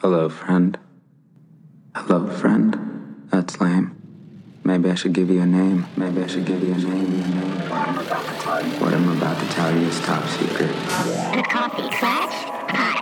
Hello, friend. Hello, friend. That's lame. Maybe I should give you a name. Maybe I should give you a name. What I'm about to tell you is top secret. The Coffee Clutch Podcast.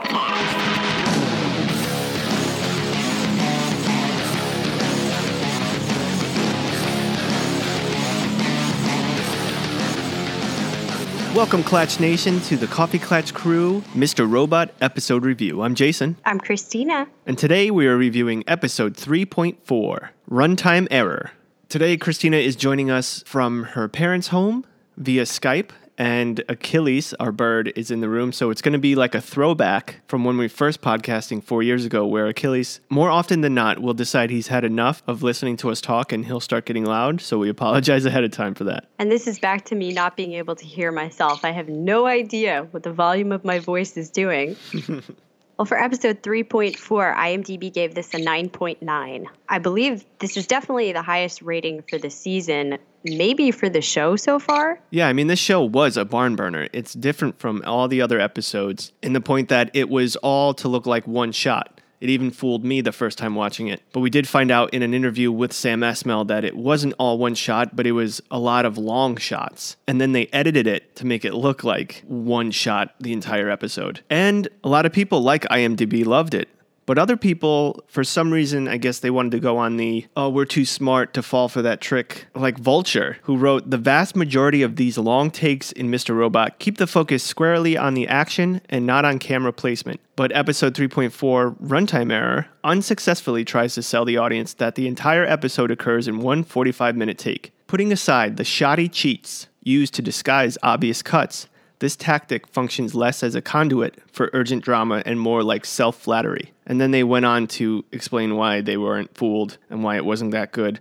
Welcome, Clatch Nation, to the Coffee Clatch Crew Mr. Robot episode review. I'm Jason, I'm Christina. and today we are reviewing episode 3.4 Runtime Error. Today, Christina is joining us from her parents' home via Skype, and Achilles, our bird, is in the room. So it's going to be like a throwback from when we first podcasting four years ago, where Achilles, more often than not, will decide he's had enough of listening to us talk and he'll start getting loud. So we apologize ahead of time for that. And this is back to me not being able to hear myself. I have no idea what the volume of my voice is doing. well, for episode 3.4, IMDb gave this a 9.9. I believe this is definitely the highest rating for the season, maybe for the show so far. Yeah, I mean, this show was a barn burner. It's different from all the other episodes in the point that it was all to look like one shot. It even fooled me the first time watching it. But we did find out in an interview with Sam Esmail that it wasn't all one shot, but it was a lot of long shots. And then they edited it to make it look like one shot the entire episode. And a lot of people, like IMDb, loved it. But other people, for some reason, I guess they wanted to go on the, oh, we're too smart to fall for that trick. Like Vulture, who wrote, the vast majority of these long takes in Mr. Robot keep the focus squarely on the action and not on camera placement. But episode 3.4, Runtime Error, unsuccessfully tries to sell the audience that the entire episode occurs in one 45 minute take. Putting aside the shoddy cheats used to disguise obvious cuts, this tactic functions less as a conduit for urgent drama and more like self flattery. And then they went on to explain why they weren't fooled and why it wasn't that good.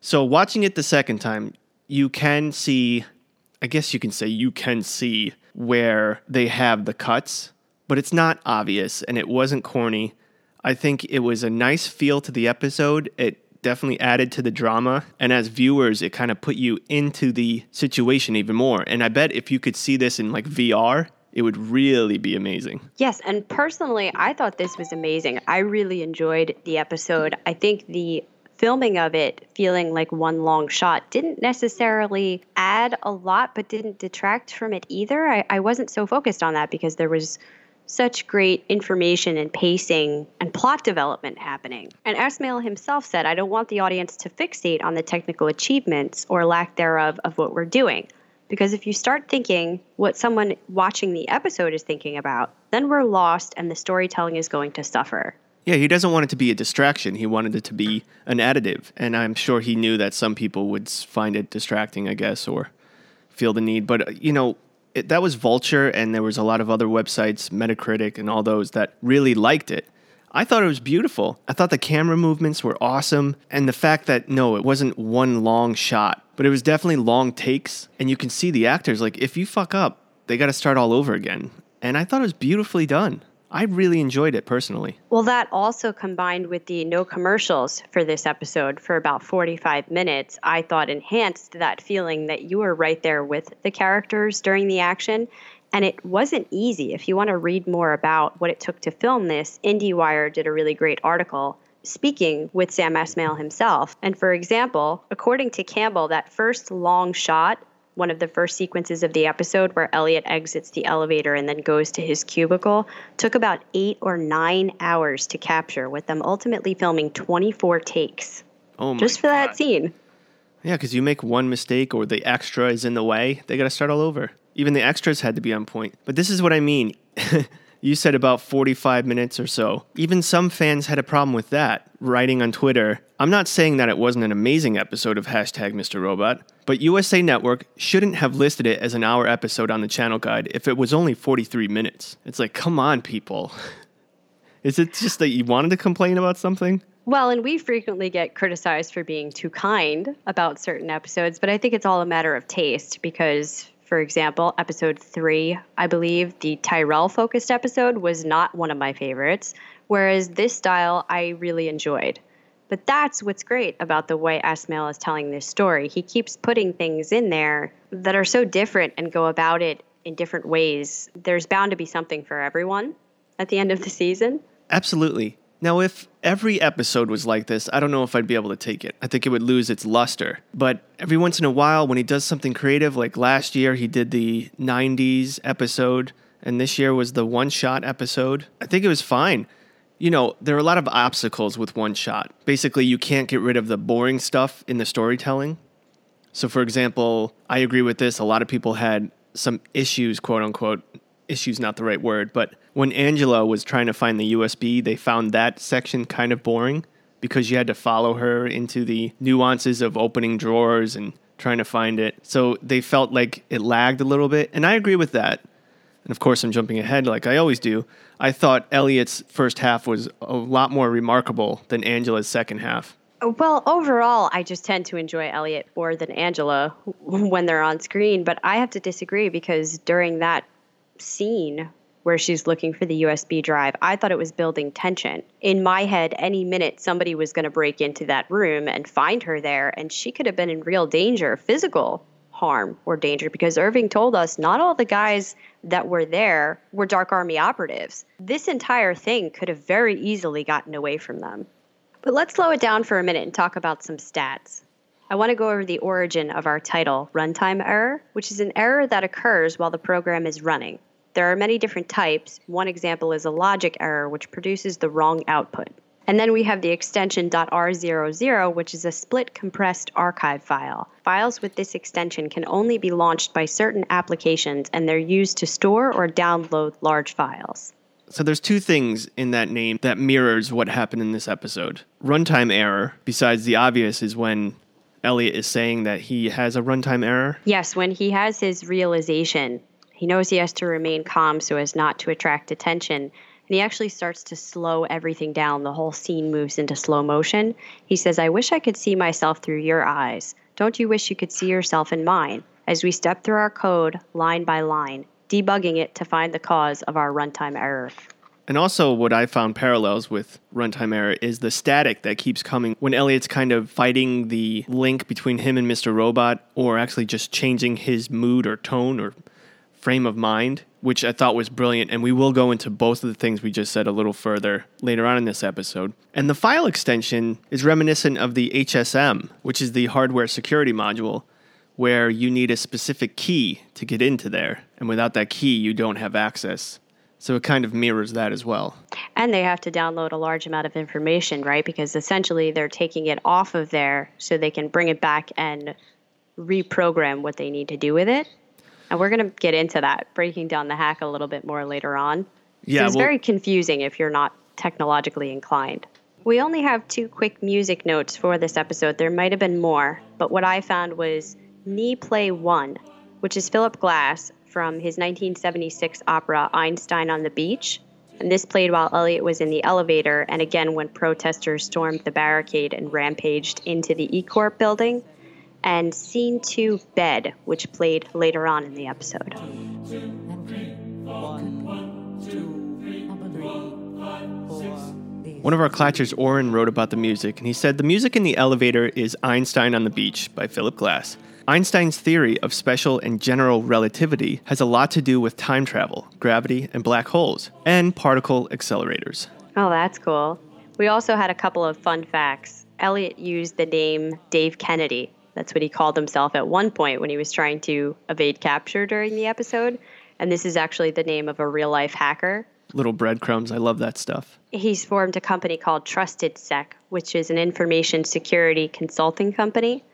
So, watching it the second time, you can see, I guess you can say you can see where they have the cuts, but it's not obvious and it wasn't corny. I think it was a nice feel to the episode. It definitely added to the drama. And as viewers, it kind of put you into the situation even more. And I bet if you could see this in like VR, it would really be amazing. Yes, and personally, I thought this was amazing. I really enjoyed the episode. I think the filming of it feeling like one long shot didn't necessarily add a lot, but didn't detract from it either. I, I wasn't so focused on that because there was such great information and pacing and plot development happening. And Esmail himself said, I don't want the audience to fixate on the technical achievements or lack thereof of what we're doing. Because if you start thinking what someone watching the episode is thinking about, then we're lost and the storytelling is going to suffer. Yeah, he doesn't want it to be a distraction. He wanted it to be an additive. And I'm sure he knew that some people would find it distracting, I guess, or feel the need. But, uh, you know, it, that was Vulture, and there was a lot of other websites, Metacritic, and all those that really liked it. I thought it was beautiful. I thought the camera movements were awesome. And the fact that, no, it wasn't one long shot, but it was definitely long takes. And you can see the actors, like, if you fuck up, they got to start all over again. And I thought it was beautifully done. I really enjoyed it personally. Well, that also combined with the no commercials for this episode for about 45 minutes, I thought enhanced that feeling that you were right there with the characters during the action. And it wasn't easy. If you want to read more about what it took to film this, IndieWire did a really great article speaking with Sam Esmail himself. And for example, according to Campbell, that first long shot one of the first sequences of the episode where Elliot exits the elevator and then goes to his cubicle took about eight or nine hours to capture, with them ultimately filming 24 takes Oh my just for that scene. Yeah, because you make one mistake or the extra is in the way, they got to start all over. Even the extras had to be on point. But this is what I mean. you said about 45 minutes or so. Even some fans had a problem with that, writing on Twitter. I'm not saying that it wasn't an amazing episode of hashtag Mr. Robot, but USA Network shouldn't have listed it as an hour episode on the channel guide if it was only 43 minutes. It's like, come on, people. Is it just that you wanted to complain about something? Well, and we frequently get criticized for being too kind about certain episodes, but I think it's all a matter of taste because, for example, episode three, I believe, the Tyrell focused episode was not one of my favorites, whereas this style I really enjoyed. But that's what's great about the way Esmail is telling this story. He keeps putting things in there that are so different and go about it in different ways. There's bound to be something for everyone at the end of the season. Absolutely. Now, if every episode was like this, I don't know if I'd be able to take it. I think it would lose its luster. But every once in a while, when he does something creative, like last year he did the 90s episode, and this year was the one shot episode, I think it was fine. You know, there are a lot of obstacles with one shot. Basically, you can't get rid of the boring stuff in the storytelling. So, for example, I agree with this. A lot of people had some issues, quote unquote. Issues, not the right word, but when Angela was trying to find the USB, they found that section kind of boring because you had to follow her into the nuances of opening drawers and trying to find it. So they felt like it lagged a little bit. And I agree with that. And of course, I'm jumping ahead like I always do. I thought Elliot's first half was a lot more remarkable than Angela's second half. Well, overall, I just tend to enjoy Elliot more than Angela when they're on screen, but I have to disagree because during that scene where she's looking for the USB drive, I thought it was building tension. In my head, any minute somebody was going to break into that room and find her there, and she could have been in real danger, physical harm or danger, because Irving told us not all the guys that were there were Dark Army operatives. This entire thing could have very easily gotten away from them. But let's slow it down for a minute and talk about some stats. I want to go over the origin of our title, runtime error, which is an error that occurs while the program is running. There are many different types. One example is a logic error, which produces the wrong output. And then we have the extension .r00, which is a split compressed archive file. Files with this extension can only be launched by certain applications, and they're used to store or download large files. So there's two things in that name that mirrors what happened in this episode. Runtime error, besides the obvious, is when Elliot is saying that he has a runtime error. Yes, when he has his realization, he knows he has to remain calm so as not to attract attention. And he actually starts to slow everything down. The whole scene moves into slow motion. He says, I wish I could see myself through your eyes. Don't you wish you could see yourself in mine? As we step through our code line by line, debugging it to find the cause of our runtime error. And also, what I found parallels with runtime error is the static that keeps coming when Elliot's kind of fighting the link between him and Mr. Robot, or actually just changing his mood or tone or frame of mind, which I thought was brilliant. And we will go into both of the things we just said a little further later on in this episode. And the file extension is reminiscent of the HSM, which is the hardware security module, where you need a specific key to get into there. And without that key, you don't have access. So it kind of mirrors that as well. And they have to download a large amount of information, right? Because essentially they're taking it off of there so they can bring it back and reprogram what they need to do with it. And we're going to get into that, breaking down the hack a little bit more later on. Yeah, it's well- very confusing if you're not technologically inclined. We only have two quick music notes for this episode. There might have been more, but what I found was Knee Play 1, which is Philip Glass from his 1976 opera Einstein on the Beach. And this played while Elliot was in the elevator, and again when protesters stormed the barricade and rampaged into the E Corp building. And Scene 2 Bed, which played later on in the episode. One of our clatchers, Oren, wrote about the music, and he said the music in the elevator is Einstein on the Beach by Philip Glass. Einstein's theory of special and general relativity has a lot to do with time travel, gravity, and black holes, and particle accelerators. Oh, that's cool. We also had a couple of fun facts. Elliot used the name Dave Kennedy. That's what he called himself at one point when he was trying to evade capture during the episode. And this is actually the name of a real life hacker. Little breadcrumbs, I love that stuff. He's formed a company called TrustedSec, which is an information security consulting company.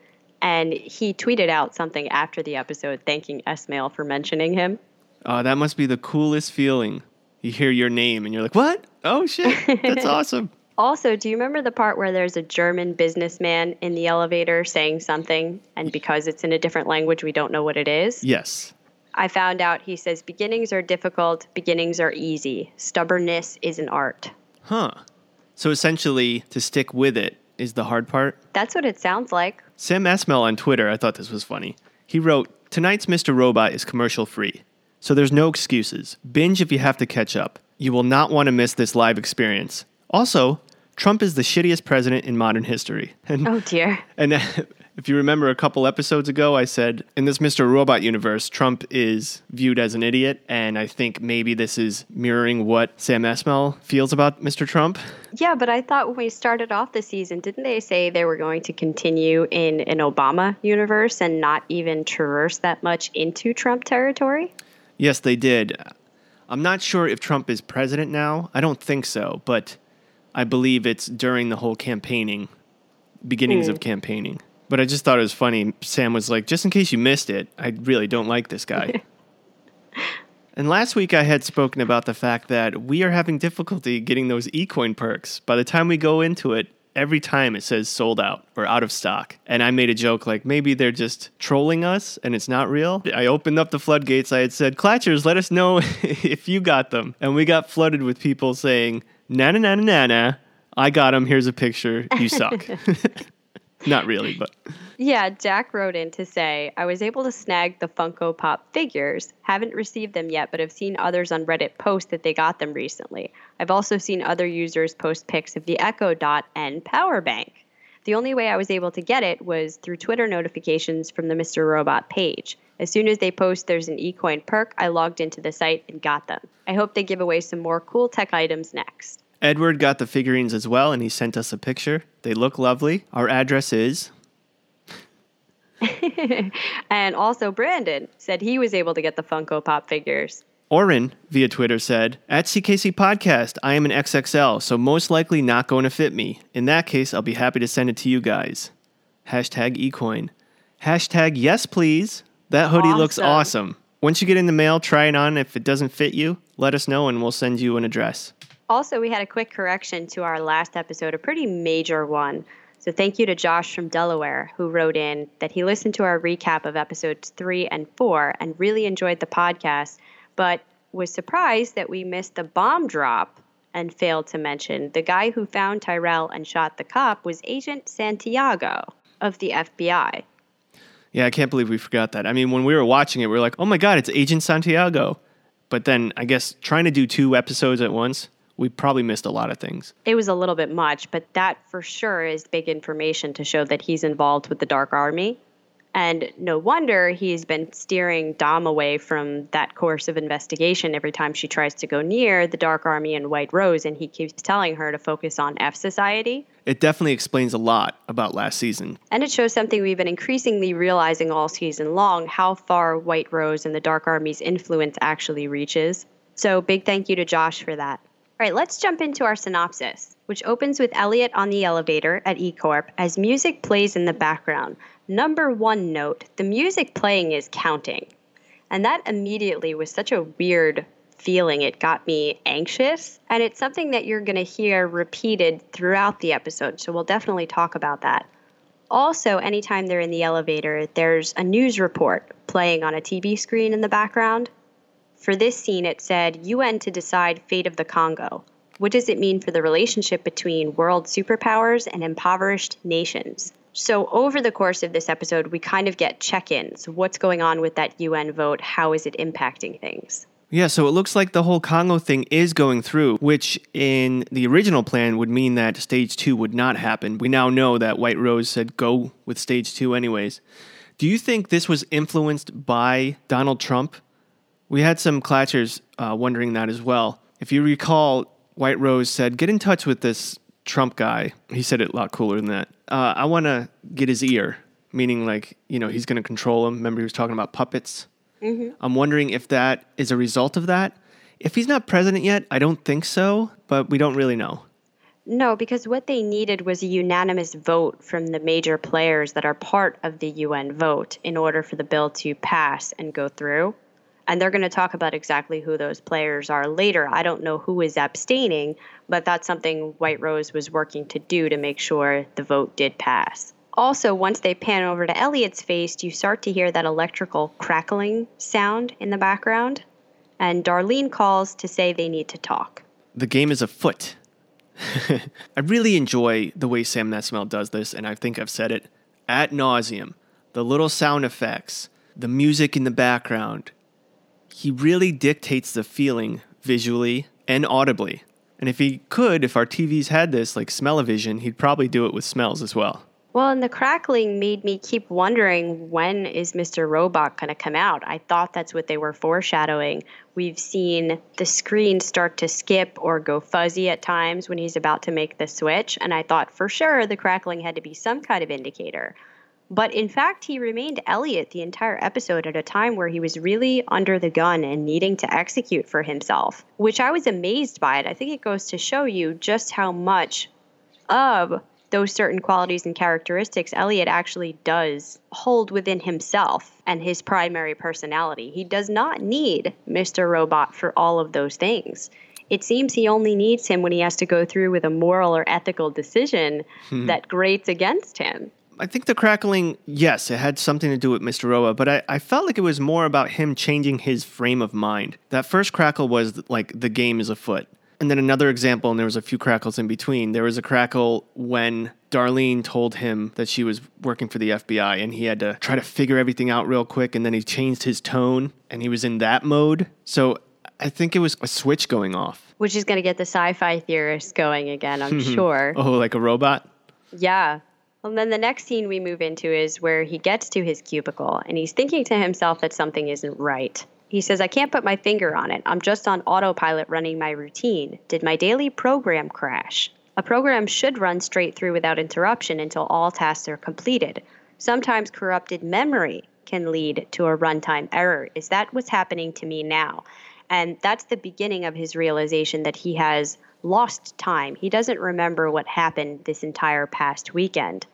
And he tweeted out something after the episode thanking Esmail for mentioning him. Uh, that must be the coolest feeling. You hear your name and you're like, what? Oh shit, that's awesome. Also, do you remember the part where there's a German businessman in the elevator saying something, and because it's in a different language, we don't know what it is? Yes. I found out he says beginnings are difficult, beginnings are easy. Stubbornness is an art. Huh. So essentially, to stick with it is the hard part. That's what it sounds like. Sam Esmail on Twitter, I thought this was funny. He wrote, Tonight's Mr. Robot is commercial free, so there's no excuses. Binge if you have to catch up. You will not want to miss this live experience. Also, Trump is the shittiest president in modern history. And Oh dear. And If you remember a couple episodes ago, I said in this Mr. Robot universe, Trump is viewed as an idiot, and I think maybe this is mirroring what Sam Esmail feels about Mr. Trump. Yeah, but I thought when we started off the season, didn't they say they were going to continue in an Obama universe and not even traverse that much into Trump territory? Yes, they did. I'm not sure if Trump is president now. I don't think so, but I believe it's during the whole campaigning, beginnings of hmm. campaigning. But I just thought it was funny. Sam was like, just in case you missed it, I really don't like this guy. and last week I had spoken about the fact that we are having difficulty getting those eCoin perks. By the time we go into it, every time it says sold out or out of stock. And I made a joke like maybe they're just trolling us and it's not real. I opened up the floodgates. I had said, Clatchers, let us know if you got them. And we got flooded with people saying, na na na na na. I got them. Here's a picture. You suck. not really, but. Yeah, Jack wrote in to say, I was able to snag the Funko Pop figures. Haven't received them yet, but have seen others on Reddit post that they got them recently. I've also seen other users post pics of the Echo Dot and Power Bank. The only way I was able to get it was through Twitter notifications from the Mr. Robot page. As soon as they post there's an eCoin perk, I logged into the site and got them. I hope they give away some more cool tech items next. Edward got the figurines as well, and he sent us a picture. They look lovely. Our address is And also, Brandon said he was able to get the Funko Pop figures. Oren via Twitter said, At CKC Podcast, I am an XXL, so most likely not going to fit me. In that case, I'll be happy to send it to you guys. Hashtag ecoin. Hashtag yes, please. That hoodie looks Awesome. awesome. Once you get in the mail, try it on. If it doesn't fit you, let us know and we'll send you an address. Also, we had a quick correction to our last episode, a pretty major one. So, thank you to Josh from Delaware, who wrote in that he listened to our recap of episodes three and four and really enjoyed the podcast, but was surprised that we missed the bomb drop and failed to mention the guy who found Tyrell and shot the cop was Agent Santiago of the FBI. Yeah, I can't believe we forgot that. I mean, when we were watching it, we were like, oh my God, it's Agent Santiago. But then I guess trying to do two episodes at once, we probably missed a lot of things. It was a little bit much, but that for sure is big information to show that he's involved with the Dark Army. And no wonder he's been steering Dom away from that course of investigation every time she tries to go near the Dark Army and White Rose, and he keeps telling her to focus on F Society. It definitely explains a lot about last season. And it shows something we've been increasingly realizing all season long how far White Rose and the Dark Army's influence actually reaches. So, big thank you to Josh for that. All right, let's jump into our synopsis, which opens with Elliot on the elevator at E Corp as music plays in the background. Number one note the music playing is counting. And that immediately was such a weird feeling. It got me anxious. And it's something that you're going to hear repeated throughout the episode. So we'll definitely talk about that. Also, anytime they're in the elevator, there's a news report playing on a TV screen in the background. For this scene, it said UN to decide fate of the Congo. What does it mean for the relationship between world superpowers and impoverished nations? So, over the course of this episode, we kind of get check ins. What's going on with that UN vote? How is it impacting things? Yeah, so it looks like the whole Congo thing is going through, which in the original plan would mean that stage two would not happen. We now know that White Rose said go with stage two, anyways. Do you think this was influenced by Donald Trump? We had some clatchers uh, wondering that as well. If you recall, White Rose said, get in touch with this Trump guy. He said it a lot cooler than that. Uh, I want to get his ear, meaning like, you know, he's going to control him. Remember, he was talking about puppets? I'm wondering if that is a result of that. If he's not president yet, I don't think so, but we don't really know. No, because what they needed was a unanimous vote from the major players that are part of the UN vote in order for the bill to pass and go through. And they're going to talk about exactly who those players are later. I don't know who is abstaining, but that's something White Rose was working to do to make sure the vote did pass. Also, once they pan over to Elliot's face, you start to hear that electrical crackling sound in the background. And Darlene calls to say they need to talk. the game is afoot. I really enjoy the way Sam Esmail does this, and I think I've said it at nauseum. The little sound effects, the music in the background. He really dictates the feeling visually and audibly. And if he could, if our TVs had this, like smell-o-vision, he'd probably do it with smells as well. Well, and the crackling made me keep wondering when is Mr. Robot going to come out? I thought that's what they were foreshadowing. We've seen the screen start to skip or go fuzzy at times when he's about to make the switch, and I thought for sure the crackling had to be some kind of indicator. But in fact, he remained Elliot the entire episode at a time where he was really under the gun and needing to execute for himself, which I was amazed by it. I think it goes to show you just how much of those certain qualities and characteristics Elliot actually does hold within himself and his primary personality. He does not need Mr. Robot for all of those things. It seems he only needs him when he has to go through with a moral or ethical decision Hmm. that grates against him. I think the crackling, yes, it had something to do with Mr. Roa, but I, I felt like it was more about him changing his frame of mind. That first crackle was like the game is afoot. And then another example, and there was a few crackles in between. There was a crackle when Darlene told him that she was working for the FBI and he had to try to figure everything out real quick. And then he changed his tone and he was in that mode. So I think it was a switch going off. Which is going to get the sci fi theorists going again, I'm sure. Oh, like a robot? Yeah. And then the next scene we move into is where he gets to his cubicle and he's thinking to himself that something isn't right. He says, I can't put my finger on it. I'm just on autopilot running my routine. Did my daily program crash? A program should run straight through without interruption until all tasks are completed. Sometimes corrupted memory can lead to a runtime error. Is that what's happening to me now? And that's the beginning of his realization that he has lost time. He doesn't remember what happened this entire past weekend.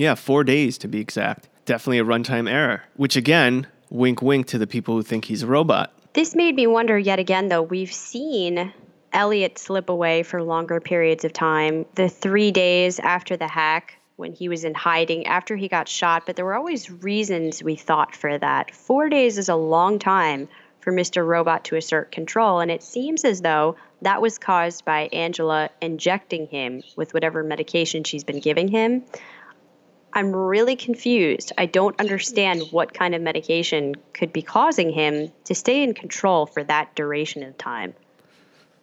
Yeah, four days to be exact. Definitely a runtime error, which again, wink wink to the people who think he's a robot. This made me wonder yet again, though. We've seen Elliot slip away for longer periods of time. The three days after the hack, when he was in hiding, after he got shot, but there were always reasons we thought for that. Four days is a long time for Mr. Robot to assert control, and it seems as though that was caused by Angela injecting him with whatever medication she's been giving him. I'm really confused. I don't understand what kind of medication could be causing him to stay in control for that duration of time.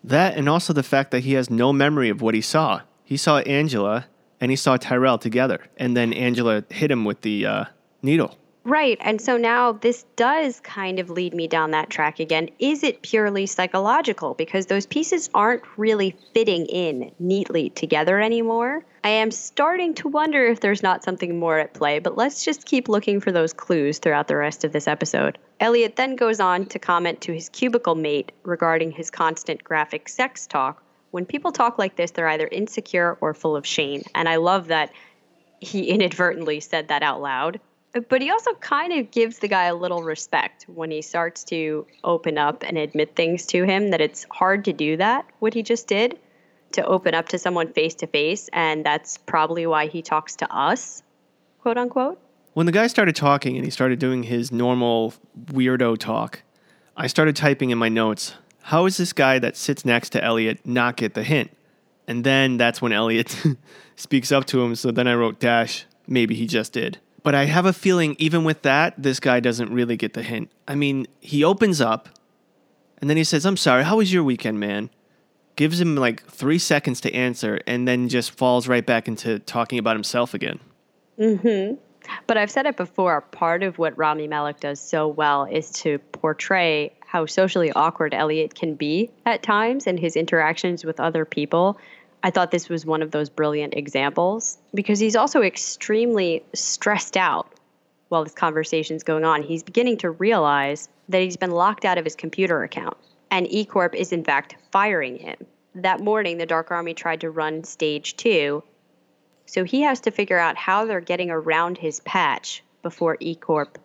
That and also the fact that he has no memory of what he saw. He saw Angela and he saw Tyrell together, and then Angela hit him with the uh, needle. Right. And so now this does kind of lead me down that track again. Is it purely psychological? Because those pieces aren't really fitting in neatly together anymore. I am starting to wonder if there's not something more at play, but let's just keep looking for those clues throughout the rest of this episode. Elliot then goes on to comment to his cubicle mate regarding his constant graphic sex talk. When people talk like this, they're either insecure or full of shame. And I love that he inadvertently said that out loud. But he also kind of gives the guy a little respect when he starts to open up and admit things to him that it's hard to do that, what he just did, to open up to someone face to face. And that's probably why he talks to us, quote unquote. When the guy started talking and he started doing his normal weirdo talk, I started typing in my notes, how is this guy that sits next to Elliot not get the hint? And then that's when Elliot speaks up to him. So then I wrote dash, maybe he just did. But I have a feeling even with that, this guy doesn't really get the hint. I mean, he opens up and then he says, I'm sorry, how was your weekend, man? Gives him like three seconds to answer and then just falls right back into talking about himself again. hmm. But I've said it before part of what Rami Malek does so well is to portray how socially awkward Elliot can be at times in his interactions with other people. I thought this was one of those brilliant examples because he's also extremely stressed out while this conversation's going on. He's beginning to realize that he's been locked out of his computer account, and E Corp is in fact firing him. That morning, the Dark Army tried to run stage two, so he has to figure out how they're getting around his patch before E Corp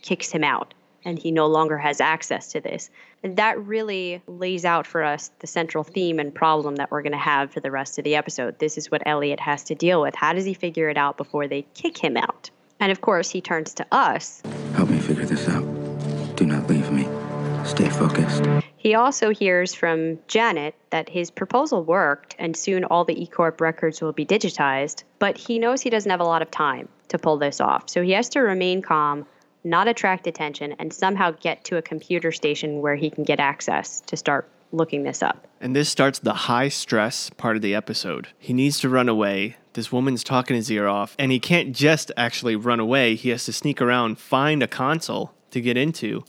kicks him out and he no longer has access to this. And that really lays out for us the central theme and problem that we're going to have for the rest of the episode. This is what Elliot has to deal with. How does he figure it out before they kick him out? And of course, he turns to us. Help me figure this out. Do not leave me. Stay focused. He also hears from Janet that his proposal worked and soon all the eCorp records will be digitized, but he knows he doesn't have a lot of time to pull this off. So he has to remain calm, not attract attention, and somehow get to a computer station where he can get access to start looking this up. And this starts the high stress part of the episode. He needs to run away. This woman's talking his ear off, and he can't just actually run away. He has to sneak around, find a console to get into,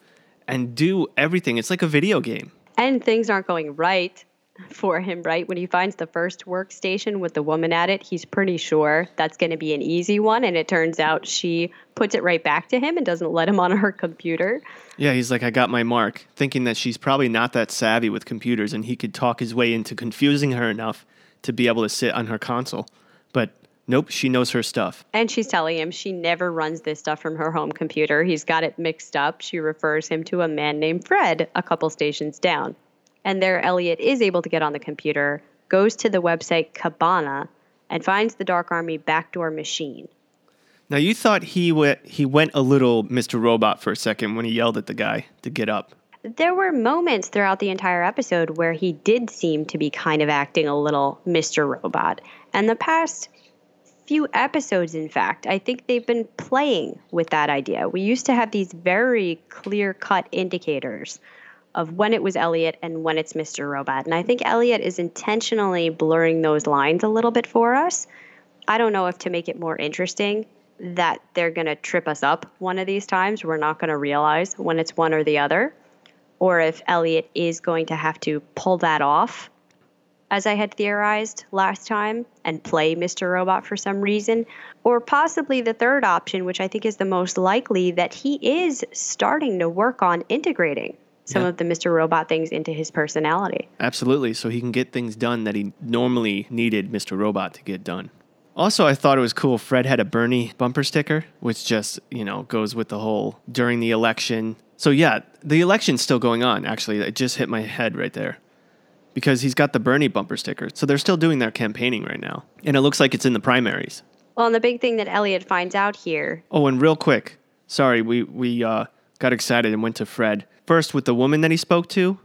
and do everything. It's like a video game. And things aren't going right for him, right? When he finds the first workstation with the woman at it, he's pretty sure that's going to be an easy one. And it turns out she puts it right back to him and doesn't let him on her computer. Yeah, he's like, I got my mark, thinking that she's probably not that savvy with computers and he could talk his way into confusing her enough to be able to sit on her console. But nope, she knows her stuff. And she's telling him she never runs this stuff from her home computer. He's got it mixed up. She refers him to a man named Fred a couple stations down. And there, Elliot is able to get on the computer, goes to the website Cabana, and finds the Dark Army backdoor machine. Now you thought he went he went a little Mr. Robot for a second when he yelled at the guy to get up. There were moments throughout the entire episode where he did seem to be kind of acting a little Mr. Robot. And the past few episodes, in fact, I think they've been playing with that idea. We used to have these very clear cut indicators of when it was Elliot and when it's Mr. Robot. And I think Elliot is intentionally blurring those lines a little bit for us. I don't know if to make it more interesting that they're going to trip us up one of these times. We're not going to realize when it's one or the other. Or if Elliot is going to have to pull that off, as I had theorized last time, and play Mr. Robot for some reason. Or possibly the third option, which I think is the most likely, that he is starting to work on integrating some Yeah. of the Mr. Robot things into his personality. Absolutely, so he can get things done that he normally needed Mr. Robot to get done. Also, I thought it was cool. Fred had a Bernie bumper sticker, which just, you know, goes with the whole during the election. So, yeah, the election's still going on, actually. It just hit my head right there because he's got the Bernie bumper sticker. So, they're still doing their campaigning right now. And it looks like it's in the primaries. Well, and the big thing that Elliot finds out here Oh, and real quick, sorry, we we uh, got excited and went to Fred first with the woman that he spoke to.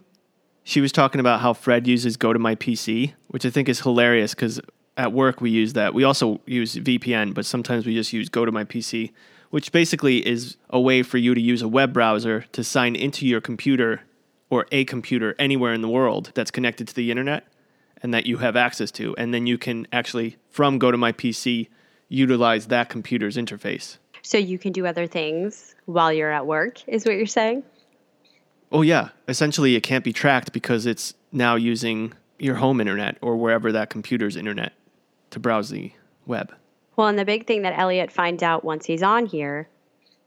She was talking about how Fred uses Go to My PC, which I think is hilarious because at work we use that. We also use VPN, but sometimes we just use Go to My PC, which basically is a way for you to use a web browser to sign into your computer or a computer anywhere in the world that's connected to the internet and that you have access to. And then you can actually, from Go to My PC, utilize that computer's interface. so you can do other things while you're at work, is what you're saying? Oh yeah, essentially it can't be tracked because it's now using your home internet or wherever that computer's internet to browse the web. Well, and the big thing that Elliot finds out once he's on here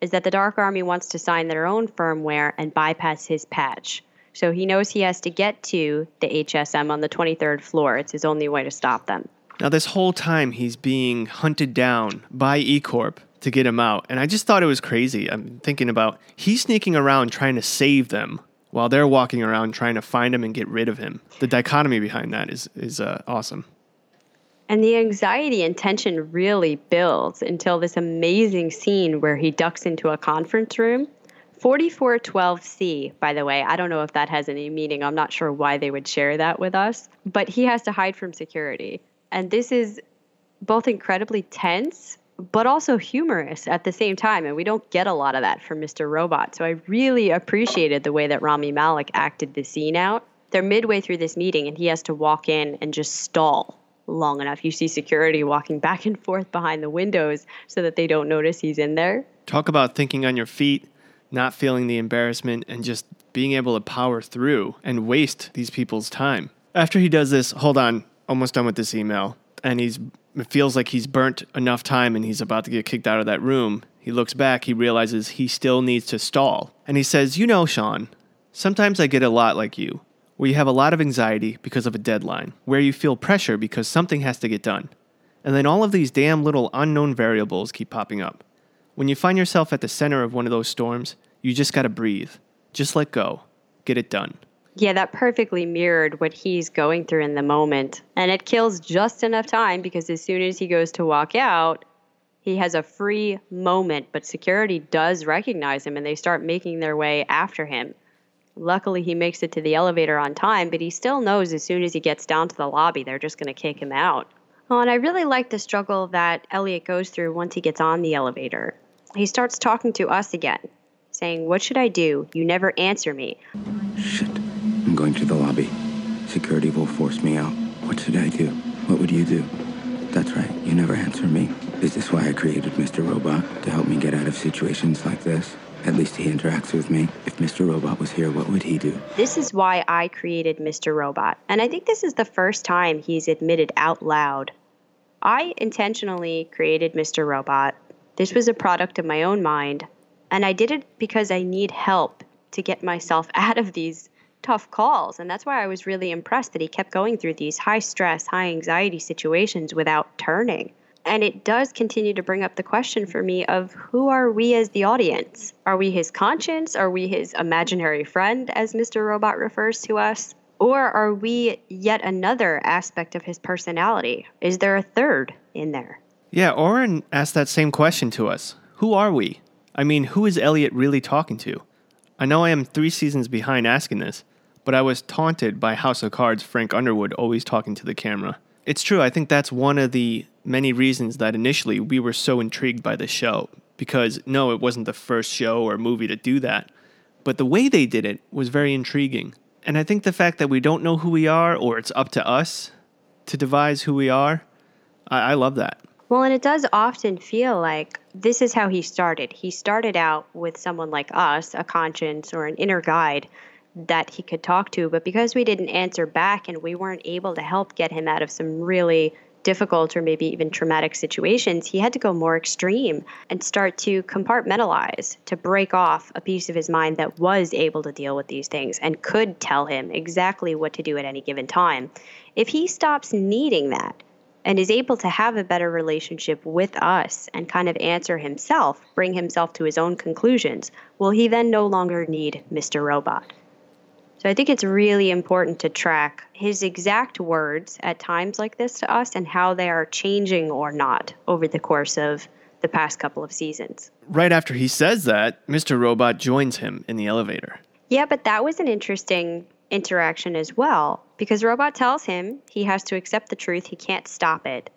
is that the Dark Army wants to sign their own firmware and bypass his patch. So he knows he has to get to the HSM on the 23rd floor. It's his only way to stop them. Now this whole time he's being hunted down by E Corp to get him out, and I just thought it was crazy. I'm thinking about he's sneaking around trying to save them while they're walking around trying to find him and get rid of him. The dichotomy behind that is is uh, awesome. And the anxiety and tension really builds until this amazing scene where he ducks into a conference room. 4412C, by the way, I don't know if that has any meaning. I'm not sure why they would share that with us, but he has to hide from security. And this is both incredibly tense, but also humorous at the same time. And we don't get a lot of that from Mr. Robot. So I really appreciated the way that Rami Malek acted the scene out. They're midway through this meeting, and he has to walk in and just stall long enough. You see security walking back and forth behind the windows so that they don't notice he's in there. Talk about thinking on your feet, not feeling the embarrassment, and just being able to power through and waste these people's time. After he does this, hold on, almost done with this email, and he's feels like he's burnt enough time and he's about to get kicked out of that room. He looks back, he realizes he still needs to stall. And he says, You know, Sean, sometimes I get a lot like you, where you have a lot of anxiety because of a deadline, where you feel pressure because something has to get done. And then all of these damn little unknown variables keep popping up. When you find yourself at the center of one of those storms, you just gotta breathe. Just let go. Get it done. Yeah, that perfectly mirrored what he's going through in the moment. And it kills just enough time because as soon as he goes to walk out, he has a free moment, but security does recognize him and they start making their way after him. Luckily, he makes it to the elevator on time, but he still knows as soon as he gets down to the lobby, they're just going to kick him out. Oh, and I really like the struggle that Elliot goes through once he gets on the elevator. He starts talking to us again, saying, What should I do? You never answer me. Shit. I'm going to the lobby. Security will force me out. What should I do? What would you do? That's right. You never answer me. Is this why I created Mr. Robot? To help me get out of situations like this? At least he interacts with me. If Mr. Robot was here, what would he do? This is why I created Mr. Robot. And I think this is the first time he's admitted out loud. I intentionally created Mr. Robot. This was a product of my own mind. And I did it because I need help to get myself out of these tough calls. And that's why I was really impressed that he kept going through these high stress, high anxiety situations without turning. And it does continue to bring up the question for me of who are we as the audience? Are we his conscience? Are we his imaginary friend, as Mr. Robot refers to us? Or are we yet another aspect of his personality? Is there a third in there? Yeah, Oren asked that same question to us. Who are we? I mean, who is Elliot really talking to? I know I am three seasons behind asking this, but I was taunted by House of Cards' Frank Underwood always talking to the camera. It's true, I think that's one of the many reasons that initially we were so intrigued by the show. Because, no, it wasn't the first show or movie to do that, but the way they did it was very intriguing. And I think the fact that we don't know who we are, or it's up to us to devise who we are, I, I love that. Well, and it does often feel like this is how he started. He started out with someone like us, a conscience or an inner guide that he could talk to, but because we didn't answer back and we weren't able to help get him out of some really difficult or maybe even traumatic situations, he had to go more extreme and start to compartmentalize, to break off a piece of his mind that was able to deal with these things and could tell him exactly what to do at any given time. If he stops needing that, and is able to have a better relationship with us and kind of answer himself, bring himself to his own conclusions, will he then no longer need Mr. Robot? So I think it's really important to track his exact words at times like this to us and how they are changing or not over the course of the past couple of seasons. Right after he says that, Mr. Robot joins him in the elevator. Yeah, but that was an interesting interaction as well because Robot tells him he has to accept the truth, he can't stop it.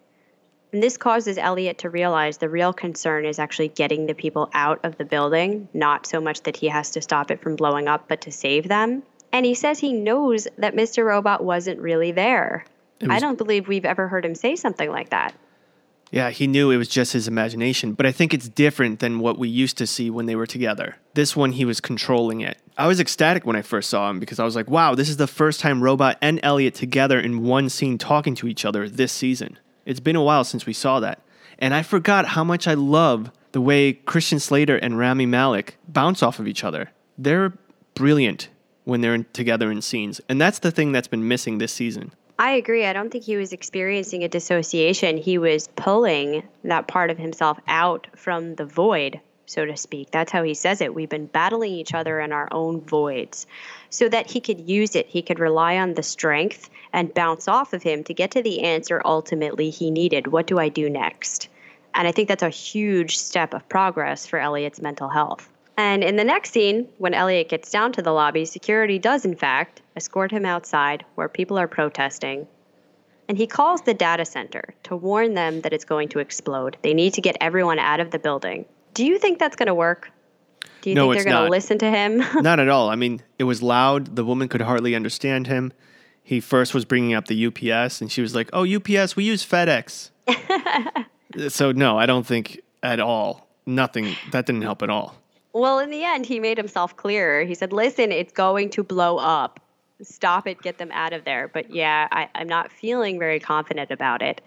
And this causes Elliot to realize the real concern is actually getting the people out of the building, not so much that he has to stop it from blowing up, but to save them. And he says he knows that Mr. Robot wasn't really there. was- I don't believe we've ever heard him say something like that. Yeah, he knew it was just his imagination, but I think it's different than what we used to see when they were together. This one, he was controlling it. I was ecstatic when I first saw him because I was like, wow, this is the first time Robot and Elliot together in one scene talking to each other this season. It's been a while since we saw that. And I forgot how much I love the way Christian Slater and Rami Malek bounce off of each other. They're brilliant when they're in, together in scenes. And that's the thing that's been missing this season. I agree. I don't think he was experiencing a dissociation. He was pulling that part of himself out from the void, so to speak. That's how he says it. We've been battling each other in our own voids so that he could use it. He could rely on the strength and bounce off of him to get to the answer ultimately he needed. What do I do next? And I think that's a huge step of progress for Elliot's mental health. And in the next scene, when Elliot gets down to the lobby, security does, in fact, escort him outside where people are protesting. And he calls the data center to warn them that it's going to explode. They need to get everyone out of the building. Do you think that's going to work? Do you No, think they're going to listen to him? Not at all. I mean, it was loud. The woman could hardly understand him. He first was bringing up the UPS, and she was like, "Oh, UPS, we use FedEx." so no, I don't think at all. Nothing. That didn't help at all. Well, in the end, he made himself clearer. He said, listen, it's going to blow up. Stop it, get them out of there. But yeah, I, I'm not feeling very confident about it.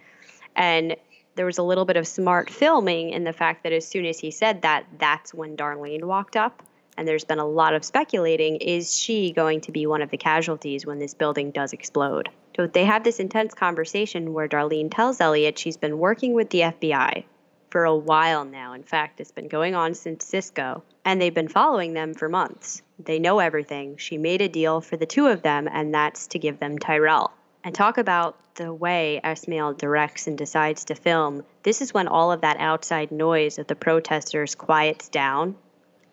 And there was a little bit of smart filming in the fact that as soon as he said that, that's when Darlene walked up. And there's been a lot of speculating is she going to be one of the casualties when this building does explode? So they have this intense conversation where Darlene tells Elliot she's been working with the FBI for a while now. In fact, it's been going on since Cisco, and they've been following them for months. They know everything. She made a deal for the two of them, and that's to give them Tyrell. And talk about the way Esmail directs and decides to film. This is when all of that outside noise of the protesters quiets down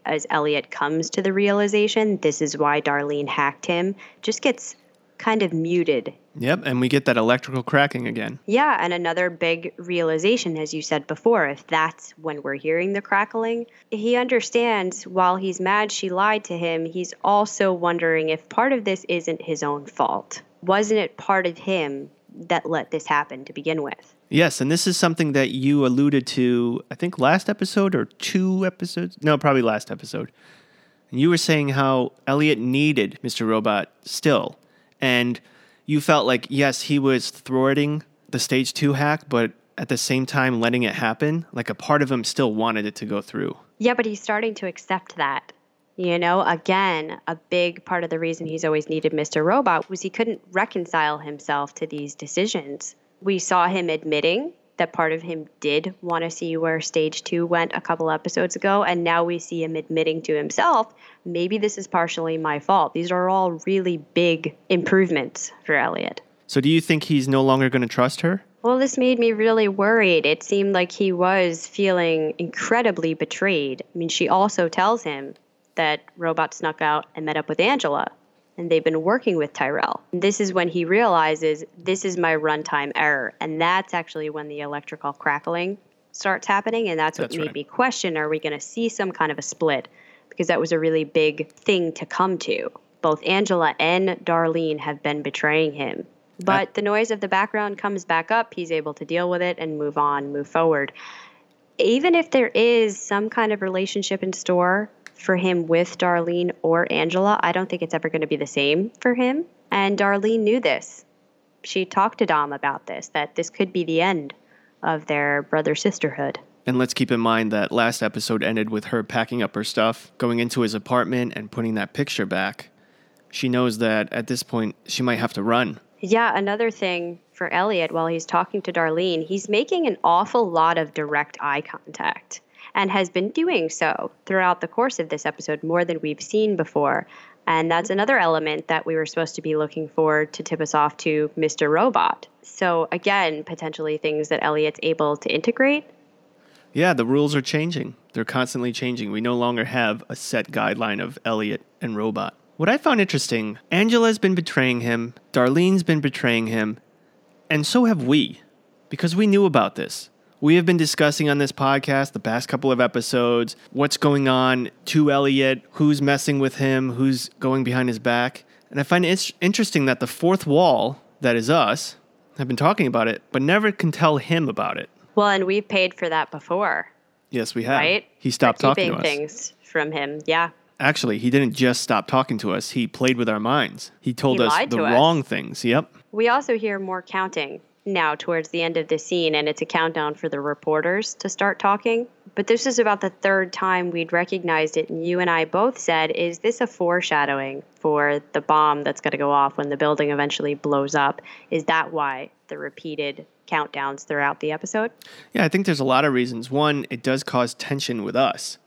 as Elliot comes to the realization this is why Darlene hacked him, just gets kind of muted Yep, and we get that electrical cracking again. yeah, and another big realization, as you said before, if that's when we're hearing the crackling, he understands while he's mad she lied to him, he's also wondering if part of this isn't his own fault. Wasn't it part of him that let this happen to begin with. Yes, and this is something that you alluded to, I think last episode or two episodes. No, probably last episode. And you were saying how Elliot needed Mr. Robot still. And you felt like, yes, he was thwarting the stage two hack, but at the same time letting it happen. Like a part of him still wanted it to go through. Yeah, but he's starting to accept that. You know, again, a big part of the reason he's always needed Mr. Robot was he couldn't reconcile himself to these decisions. We saw him admitting that part of him did want to see where stage two went a couple episodes ago, and now we see him admitting to himself, maybe this is partially my fault. These are all really big improvements for Elliot. So, do you think he's no longer going to trust her? Well, this made me really worried. It seemed like he was feeling incredibly betrayed. I mean, she also tells him that Robot snuck out and met up with Angela, and they've been working with Tyrell. And this is when he realizes this is my runtime error, and that's actually when the electrical crackling starts happening, and that's what That's made right. me question: Are we going to see some kind of a split? Because that was a really big thing to come to. Both Angela and Darlene have been betraying him. But the noise of the background comes back up. He's able to deal with it and move on, move forward even if there is some kind of relationship in store for him with Darlene or Angela, I don't think it's ever going to be the same for him. And Darlene knew this. She talked to Dom about this, that this could be the end of their brother sisterhood. And let's keep in mind that last episode ended with her packing up her stuff, going into his apartment, and putting that picture back. She knows that at this point, she might have to run. Yeah, another thing for Elliot while he's talking to Darlene, he's making an awful lot of direct eye contact and has been doing so throughout the course of this episode more than we've seen before. And that's another element that we were supposed to be looking for to tip us off to Mr. Robot. So, again, potentially things that Elliot's able to integrate. Yeah, the rules are changing. They're constantly changing. We no longer have a set guideline of Elliot and Robot. What I found interesting, Angela's been betraying him, Darlene's been betraying him, and so have we, because we knew about this. We have been discussing on this podcast the past couple of episodes what's going on to Elliot, who's messing with him, who's going behind his back. And I find it interesting that the fourth wall, that is us, have been talking about it, but never can tell him about it. Well, and we've paid for that before, Yes, we have. right? He stopped For talking to us. things from him. Yeah. Actually, he didn't just stop talking to us. He played with our minds. He told He us the to us. wrong things. Yep. We also hear more counting now towards the end of the scene, and it's a countdown for the reporters to start talking. But this is about the third time we'd recognized it, and you and I both said, Is this a foreshadowing for the bomb that's going to go off when the building eventually blows up? Is that why the repeated countdowns throughout the episode? Yeah, I think there's a lot of reasons. One, it does cause tension with us,